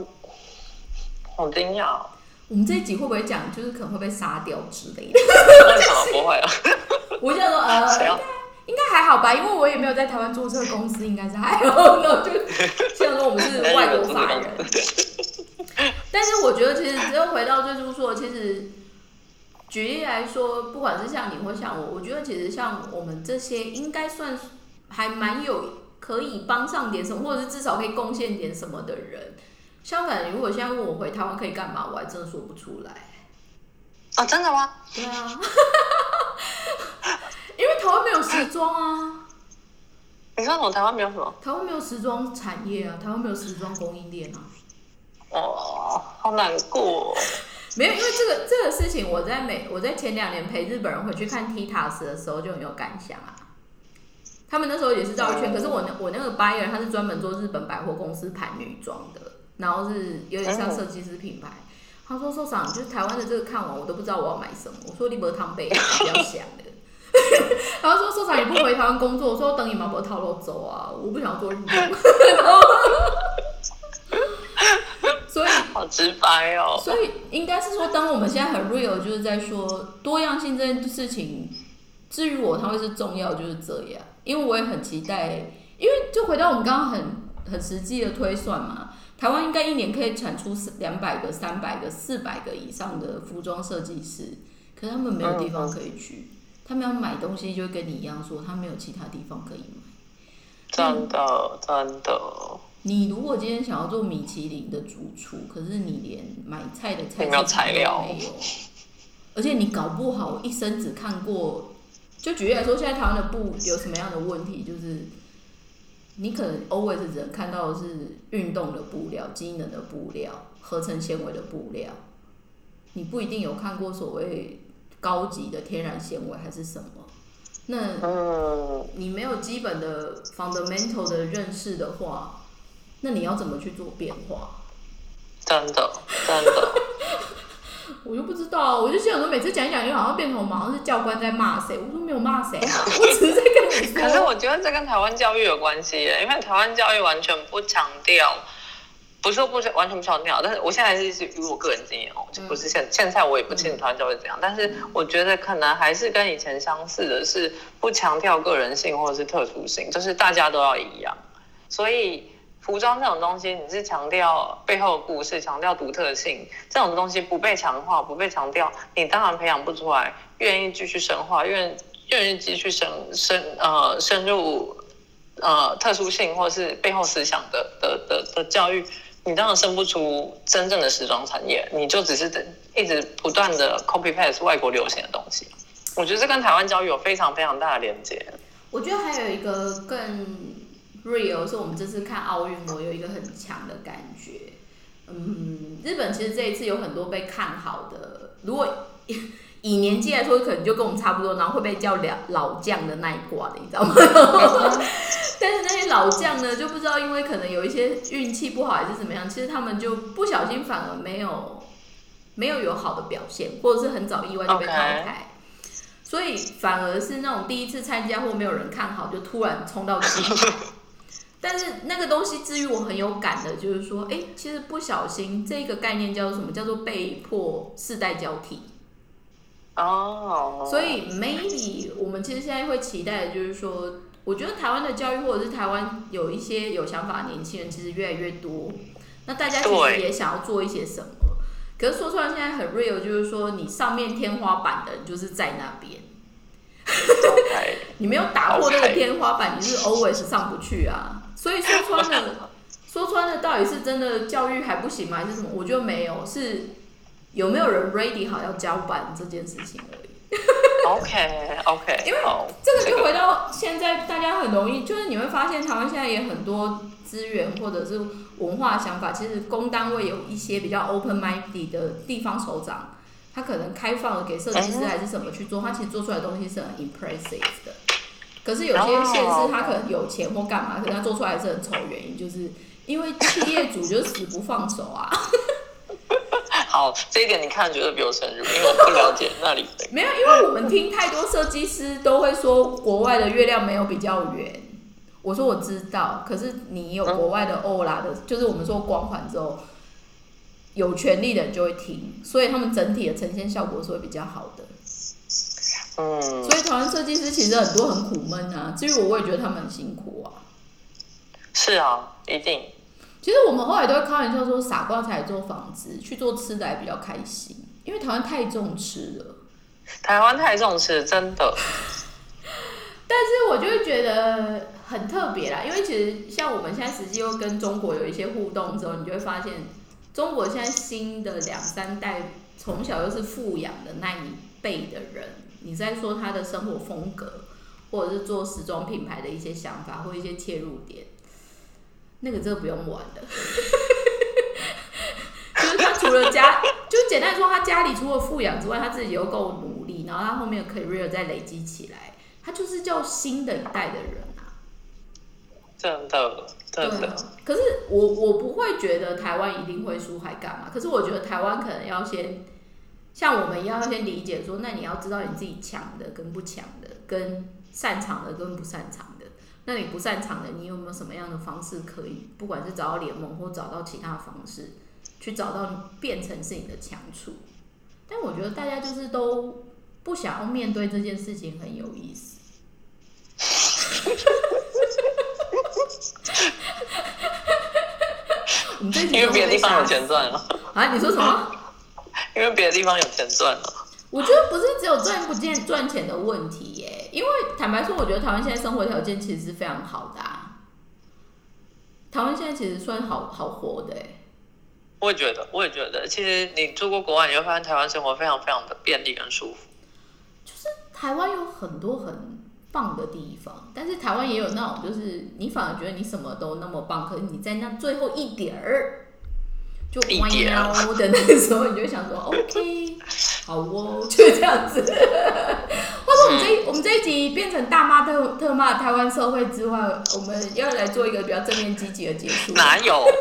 好惊讶！我们这一集会不会讲，就是可能会被杀掉之类的？为什么不会啊？我想说，呃，应该应该还好吧，因为我也没有在台湾注册公司，应该是还好。那 就像说我们是外国法人。但是我觉得，其实只有回到最初说，其实举例来说，不管是像你或像我，我觉得其实像我们这些，应该算还蛮有可以帮上点什么，或者是至少可以贡献点什么的人。相反，如果现在问我回台湾可以干嘛，我还真的说不出来。啊，真的吗？对啊，因为台湾没有时装啊。你说我台湾没有什么？台湾没有时装产业啊，台湾没有时装供应链啊。哦，好难过。没有，因为这个这个事情，我在美，我在前两年陪日本人回去看 Titas 的时候就很有感想啊。他们那时候也是绕圈，可是我那我那个 buyer 他是专门做日本百货公司盘女装的。然后是有点像设计师品牌，他说：“社长，就是台湾的这个看完我都不知道我要买什么。”我说：“你不汤杯，不要想的。”然后说：“社长，你不回台湾工作？”我说：“等你马博套路走啊，我不想做日本。”所以 好直白哦。所以应该是说，当我们现在很 real，就是在说多样性这件事情。至于我，它会是重要，就是这样。因为我也很期待，因为就回到我们刚刚很很实际的推算嘛。台湾应该一年可以产出两百个、三百个、四百个以上的服装设计师，可是他们没有地方可以去，他们要买东西就跟你一样说，他没有其他地方可以买。真的，真的。你如果今天想要做米其林的主厨，可是你连买菜的菜材料没有，而且你搞不好一生只看过，就举例来说，现在台湾的布有什么样的问题，就是。你可能 always 只能看到的是运动的布料、机能的布料、合成纤维的布料，你不一定有看过所谓高级的天然纤维还是什么。那你没有基本的 fundamental 的认识的话，那你要怎么去做变化？真的，真的。我就不知道，我就想说，每次讲一讲，就好像变成我们好像是教官在骂谁。我说没有骂谁啊，我只是在跟你说。可是我觉得这跟台湾教育有关系耶，因为台湾教育完全不强调，不是说不完全不强调，但是我现在是是以我个人经验哦，就不是现现在我也不清楚台湾教育怎样，但是我觉得可能还是跟以前相似的是不强调个人性或者是特殊性，就是大家都要一样，所以。服装这种东西，你是强调背后的故事，强调独特性，这种东西不被强化，不被强调，你当然培养不出来愿意继续深化，愿愿意继续深深呃深入呃特殊性或是背后思想的的的的教育，你当然生不出真正的时装产业，你就只是等一直不断的 copy paste 外国流行的东西。我觉得这跟台湾教育有非常非常大的连接。我觉得还有一个更。Real 是我们这次看奥运，我有一个很强的感觉。嗯，日本其实这一次有很多被看好的，如果以年纪来说，可能就跟我们差不多，然后会被叫老老将的那一挂的，你知道吗？但是那些老将呢，就不知道因为可能有一些运气不好还是怎么样，其实他们就不小心反而没有没有有好的表现，或者是很早意外就被淘汰，所以反而是那种第一次参加或没有人看好，就突然冲到。但是那个东西，治愈我很有感的，就是说，哎，其实不小心，这个概念叫做什么？叫做被迫世代交替。哦。所以 maybe 我们其实现在会期待的就是说，我觉得台湾的教育，或者是台湾有一些有想法的年轻人，其实越来越多。那大家其实也想要做一些什么。可是说出来，现在很 real，就是说，你上面天花板的，就是在那边。你没有打破那个天花板，你是 always 上不去啊。所以说穿了，说穿了，到底是真的教育还不行吗？还是什么？我觉得没有，是有没有人 ready 好要交班这件事情而已。OK OK，因为这个就回到现在，大家很容易就是你会发现，台湾现在也很多资源或者是文化想法，其实公单位有一些比较 open minded 的地方首长，他可能开放了给设计师还是什么去做，他其实做出来的东西是很 impressive 的。可是有些县市他可能有钱或干嘛，可是他做出来是很丑，原因就是因为企业主就死不放手啊。好，这一点你看觉得比我深入，因为我不了解那里。没有，因为我们听太多设计师都会说国外的月亮没有比较圆。我说我知道，可是你有国外的欧拉的，就是我们说光环之后，有权利的人就会听，所以他们整体的呈现效果是会比较好的。嗯，所以台湾设计师其实很多很苦闷啊。至于我，我也觉得他们很辛苦啊。是啊，一定。其实我们后来都会开玩笑说，傻瓜才做房子，去做吃的还比较开心，因为台湾太重吃了。台湾太重吃，真的。但是我就会觉得很特别啦，因为其实像我们现在实际又跟中国有一些互动之后，你就会发现，中国现在新的两三代从小又是富养的那一辈的人。你在说他的生活风格，或者是做时装品牌的一些想法或一些切入点，那个真的不用玩的。就是他除了家，就简单说，他家里除了富养之外，他自己又够努力，然后他后面 career 再累积起来，他就是叫新的一代的人啊。真的，真的。可是我我不会觉得台湾一定会输，还干嘛？可是我觉得台湾可能要先。像我们一样，要先理解说，那你要知道你自己强的跟不强的，跟擅长的跟不擅长的。那你不擅长的，你有没有什么样的方式可以，不管是找到联盟或找到其他方式，去找到变成是你的强处？但我觉得大家就是都不想要面对这件事情，很有意思。因为别的地方有钱赚了啊？你说什么？因为别的地方有钱赚了，我觉得不是只有赚不见赚钱的问题耶。因为坦白说，我觉得台湾现在生活条件其实是非常好的。台湾现在其实算好好活的哎。我也觉得，我也觉得，其实你住过国外，你会发现台湾生活非常非常的便利跟舒服。就是台湾有很多很棒的地方，但是台湾也有那种，就是你反而觉得你什么都那么棒，可是你在那最后一点儿。就弯腰的那个时候，你就想说，OK，好哦，就这样子。或者我们这我们这一集变成大骂特特骂台湾社会之外，我们要来做一个比较正面积极的结束。哪有？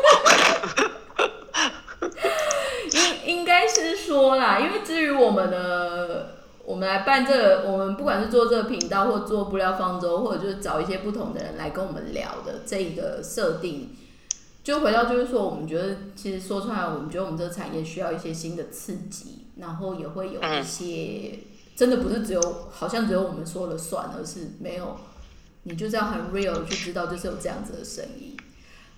应应该是。说啦，因为至于我们的，我们来办这个，我们不管是做这个频道，或做布料方舟，或者就是找一些不同的人来跟我们聊的这一个设定，就回到就是说，我们觉得其实说出来，我们觉得我们这个产业需要一些新的刺激，然后也会有一些真的不是只有好像只有我们说了算，而是没有，你就这样很 real 去知道，就是有这样子的声音。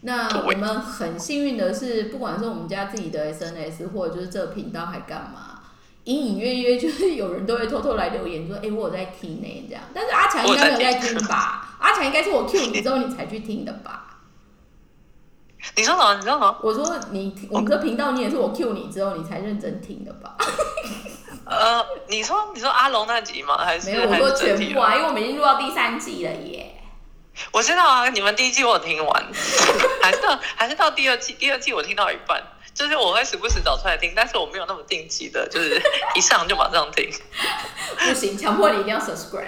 那我们很幸运的是，不管是我们家自己的 SNS，或者就是这个频道还干嘛，隐隐约约就是 有人都会偷偷来留言说：“哎，我有在听呢。”这样。但是阿强应该没有在听吧？阿强应该是我 Q 你之后你才去听的吧？你说什么？你说什么？我说你我们这频道你也是我 Q 你之后你才认真听的吧？呃，你说你说阿龙那集吗？还是没有？我说全部啊，因为我们已经录到第三集了耶。我知道啊，你们第一季我听完，还是到还是到第二季，第二季我听到一半，就是我会时不时找出来听，但是我没有那么定期的，就是一上就马上听。不行，强迫你一定要 subscribe。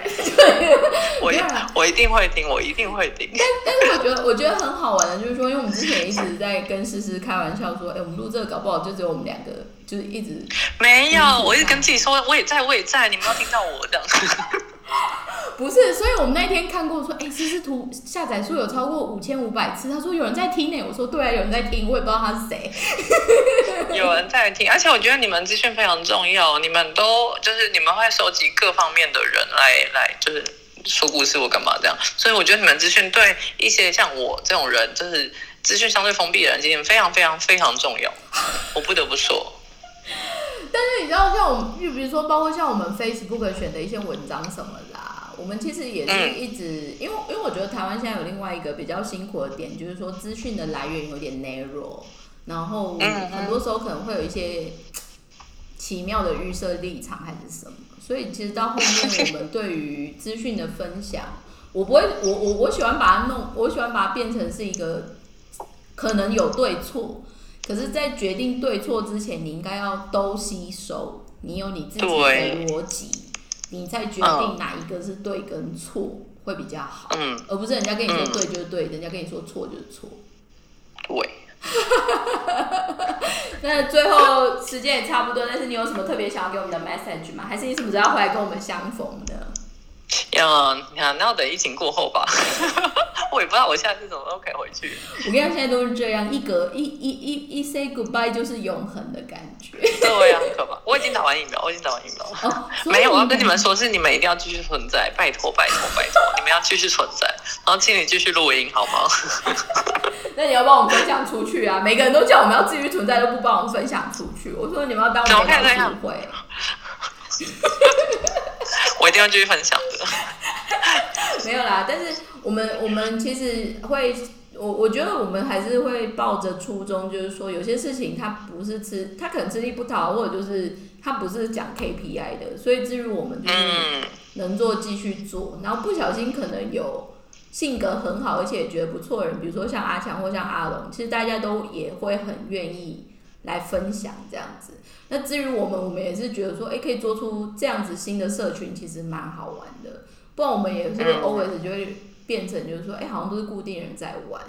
我我一定会听，我一定会听。但但是我觉得我觉得很好玩的，就是说，因为我们之前一直在跟诗诗开玩笑说，哎，我们录这个搞不好就只有我们两个，就是一直没有，我一直跟自己说，我也在，我也在，你们要听到我这样。不是，所以我们那天看过说，哎，其实图下载数有超过五千五百次。他说有人在听呢，我说对啊，有人在听，我也不知道他是谁。有人在听，而且我觉得你们资讯非常重要，你们都就是你们会收集各方面的人来来，就是说故事或干嘛这样。所以我觉得你们资讯对一些像我这种人，就是资讯相对封闭的人，今天非常非常非常重要。我不得不说。但是你知道，像我们，就比如说，包括像我们 Facebook 选的一些文章什么啦，我们其实也是一直，因为因为我觉得台湾现在有另外一个比较辛苦的点，就是说资讯的来源有点 narrow，然后很多时候可能会有一些 奇妙的预设立场还是什么，所以其实到后面我们对于资讯的分享，我不会，我我我喜欢把它弄，我喜欢把它变成是一个可能有对错。可是，在决定对错之前，你应该要都吸收，你有你自己的逻辑，你再决定哪一个是对跟错会比较好，嗯，而不是人家跟你说对就是对，人家跟你说错就是错。对。那最后时间也差不多，但是你有什么特别想要给我们的 message 吗？还是你什么时候要回来跟我们相逢的？要你看，那要等疫情过后吧。我也不知道我下次什么时候可以回去。我跟他，现在都是这样，一隔一一一一 say goodbye 就是永恒的感觉。对呀，可怕！我已经打完疫苗，我已经打完疫苗了。没有，我要跟你们说，是你们一定要继续存在，拜托拜托拜托，你们要继续存在，然后请你继续录音好吗？那你要帮我们分享出去啊！每个人都叫我们要继续存在，都不帮我们分享出去。我说你们要当我们的智慧。我一定要继续分享的。没有啦，但是我们我们其实会，我我觉得我们还是会抱着初衷，就是说有些事情它不是吃，它可能吃力不讨，或者就是它不是讲 KPI 的，所以至于我们就是能做继续做，然后不小心可能有性格很好而且也觉得不错的人，比如说像阿强或像阿龙，其实大家都也会很愿意来分享这样子。那至于我们，我们也是觉得说，哎，可以做出这样子新的社群，其实蛮好玩的。不然我们也是 always 就会变成就是说，哎，好像都是固定人在玩。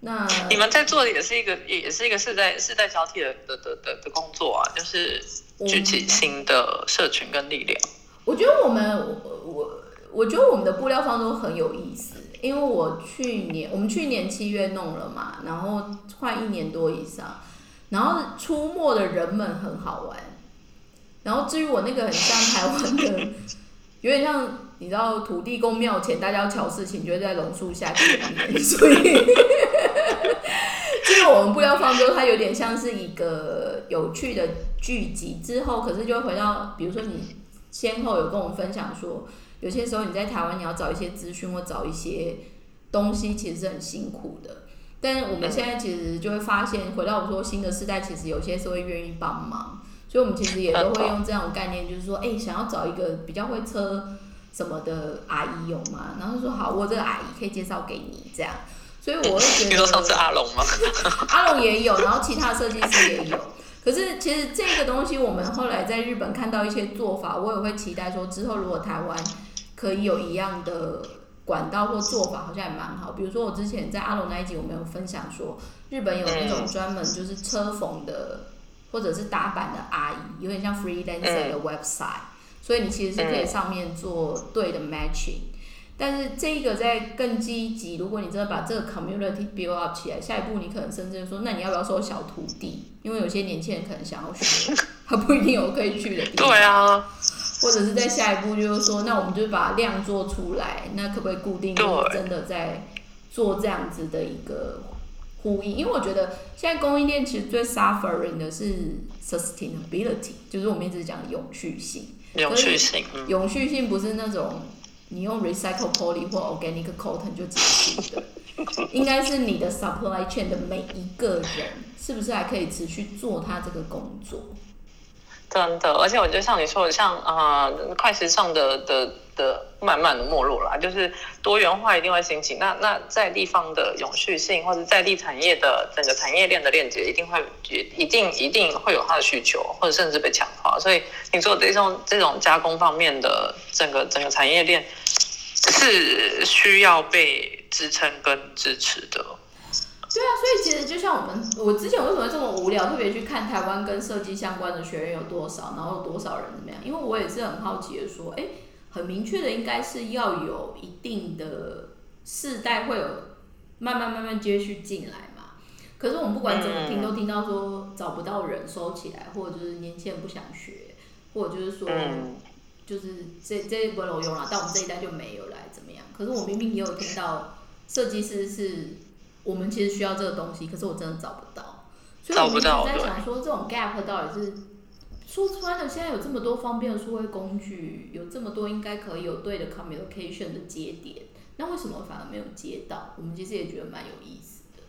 那你们在做的也是一个，也是一个世代世代交替的的的的的工作啊，就是聚集新的社群跟力量。我觉得我们，我我我觉得我们的布料方都很有意思，因为我去年我们去年七月弄了嘛，然后快一年多以上。然后出没的人们很好玩，然后至于我那个很像台湾的，有点像你知道土地公庙前大家要瞧事情，就会在榕树下见面，所以 这个我们不要放舟，它有点像是一个有趣的聚集。之后可是就会回到，比如说你先后有跟我们分享说，有些时候你在台湾你要找一些资讯或找一些东西，其实是很辛苦的。但我们现在其实就会发现，回到我们说新的时代，其实有些是会愿意帮忙，所以我们其实也都会用这样的概念，就是说，哎，想要找一个比较会车什么的阿姨有吗？然后说好，我这个阿姨可以介绍给你这样。所以我会觉得，你说上次阿龙吗？阿龙也有，然后其他设计师也有。可是其实这个东西，我们后来在日本看到一些做法，我也会期待说，之后如果台湾可以有一样的。管道或做法好像也蛮好，比如说我之前在阿龙那一集，我们有分享说，日本有那种专门就是车缝的或者是打板的阿姨，有点像 freelancer 的 website，所以你其实是可以上面做对的 matching。但是这个在更积极，如果你真的把这个 community build up 起来，下一步你可能甚至说，那你要不要收小徒弟？因为有些年轻人可能想要学，他不一定有可以去的地方。对啊。或者是在下一步就是说，那我们就把量做出来，那可不可以固定真的在做这样子的一个呼应？因为我觉得现在供应链其实最 suffering 的是 sustainability，就是我们一直讲永续性。永续性，永续性不是那种。你用 recycle poly 或 organic cotton 就结束的，应该是你的 supply chain 的每一个人，是不是还可以持续做他这个工作？真的，而且我觉得像你说的，像啊，快时尚的的的慢慢的没落啦，就是多元化一定会兴起。那那在地方的永续性，或者在地产业的整个产业链的链接，一定会一定一定会有它的需求，或者甚至被强化。所以你说这种这种加工方面的整个整个产业链是需要被支撑跟支持的。对啊，所以其实就像我们，我之前为什么这么无聊，特别去看台湾跟设计相关的学员有多少，然后有多少人怎么样？因为我也是很好奇的说，哎，很明确的应该是要有一定的世代会有慢慢慢慢接续进来嘛。可是我们不管怎么听，都听到说找不到人收起来，或者就是年轻人不想学，或者就是说，就是这这一波楼用了，但我们这一代就没有来怎么样？可是我明明也有听到设计师是。我们其实需要这个东西，可是我真的找不到，所以我们一直在想说，这种 gap 到底是说穿了，现在有这么多方便的数位工具，有这么多应该可以有对的 communication 的节点，那为什么反而没有接到？我们其实也觉得蛮有意思的。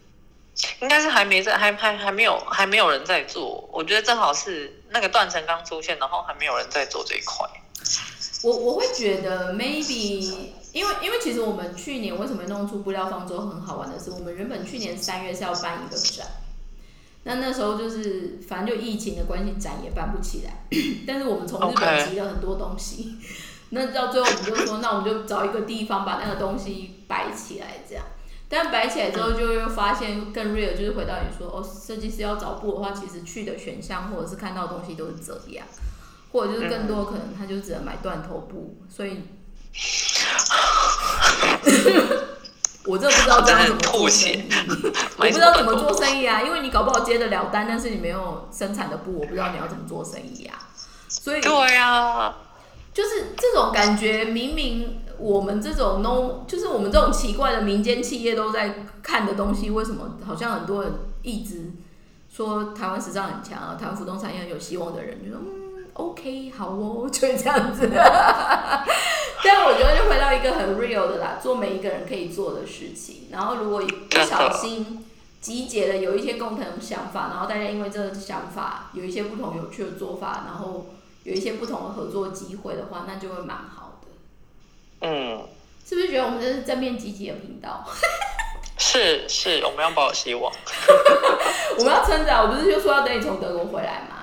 应该是还没在，还还还没有，还没有人在做。我觉得正好是那个断层刚出现，然后还没有人在做这一块。我我会觉得 maybe。因为因为其实我们去年为什么弄出布料方舟很好玩的是，我们原本去年三月是要办一个展，那那时候就是反正就疫情的关系，展也办不起来。但是我们从日本集了很多东西，那到最后我们就说，那我们就找一个地方把那个东西摆起来，这样。但摆起来之后，就又发现更 real，就是回到你说，哦，设计师要找布的话，其实去的选项或者是看到东西都是这样，或者就是更多可能他就只能买断头布，所以。我真的不知道这样怎么做生意，我不知道怎么做生意啊，因为你搞不好接得了单，但是你没有生产的布，我不知道你要怎么做生意啊。所以对啊，就是这种感觉，明明我们这种 no，就是我们这种奇怪的民间企业都在看的东西，为什么好像很多人一直说台湾时尚很强啊，台湾服装产业很有希望的人，就说嗯，OK，好哦，就这样子。但我觉得就回到一个很 real 的啦，做每一个人可以做的事情。然后如果不小心集结了有一些共同想法，然后大家因为这个想法有一些不同有趣的做法，然后有一些不同的合作机会的话，那就会蛮好的。嗯，是不是觉得我们这是正面积极的频道？是是，我们要抱有希望。我们要撑着，我不是就说要等你从德国回来吗？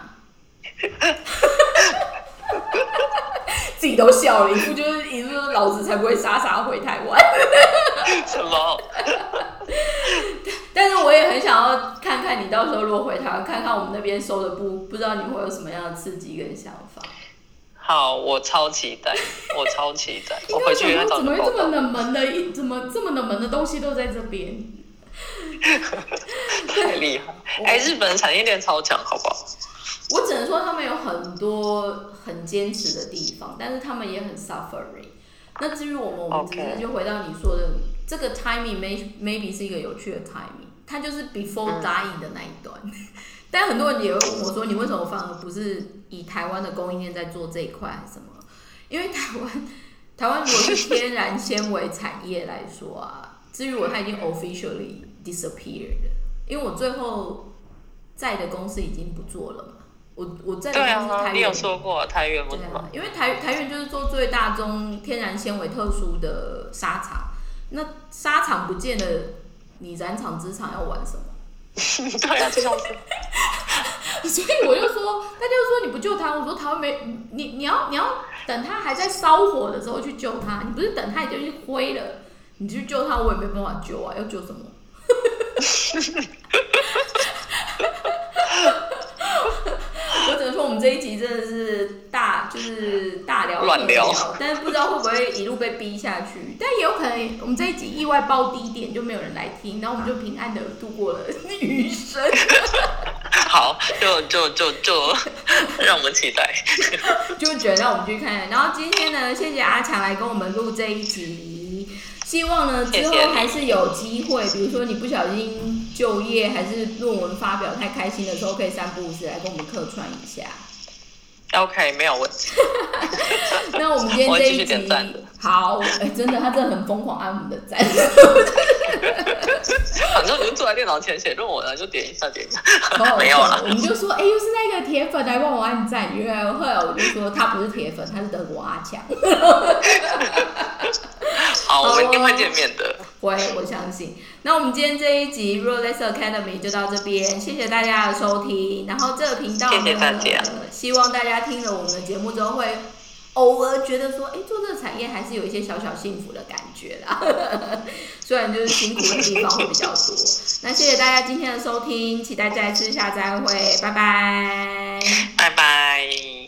自己都笑了，一副就是一副老子才不会傻傻回台湾。什么？但是我也很想要看看你到时候如果回台湾，看看我们那边收的布，不知道你会有什么样的刺激跟想法。好，我超期待，我超期待。我回去怎么会这么冷门的？一怎么这么冷门的东西都在这边？太厉害！哎，日本产业链超强，好不好？我只能说他们有很多很坚持的地方，但是他们也很 suffering。那至于我们，我们只是就回到你说的这个 timing may maybe 是一个有趣的 timing，它就是 before dying 的那一段。但很多人也会问我说，你为什么反而不是以台湾的供应链在做这一块还是什么？因为台湾台湾如果是天然纤维产业来说啊，至于我，它已经 officially disappeared。因为我最后在的公司已经不做了嘛。我我在的公司台你有说过台源吗？因为台台源就是做最大宗天然纤维特殊的纱厂，那纱厂不见了，你染厂织厂要玩什么？对啊，这样子。所以我就说，大家就说你不救他，我说台湾没你，你要你要等他还在烧火的时候去救他，你不是等他已经灰了，你去救他，我也没办法救啊，要救什么？我们这一集真的是大，就是大聊乱聊，但是不知道会不会一路被逼下去。但也有可能，我们这一集意外爆低点，就没有人来听，然后我们就平安的度过了余生。好，就就就就让我们期待，就觉得让我们去看。然后今天呢，谢谢阿强来跟我们录这一集，希望呢之后还是有机会，比如说你不小心就业还是论文发表太开心的时候，可以三不五时来跟我们客串一下。OK，没有问题。那我们今天这一集 好，哎，真的，他真的很疯狂按我们的赞。反正我就坐在电脑前写论文了，就点一下点一下。没有了，我们就说，哎，又是那个铁粉来帮我按赞。因为后来我就说，他不是铁粉，他是德国阿强。好，我们一定会见面的。会，我相信。那我们今天这一集 Rolex Academy 就到这边，谢谢大家的收听。然后这个频道呢，希望大家听了我们的节目之后，会偶尔觉得说，哎，做这个产业还是有一些小小幸福的感觉啦。虽然就是辛苦的地方会比较多。那谢谢大家今天的收听，期待再次下再会，拜拜，拜拜。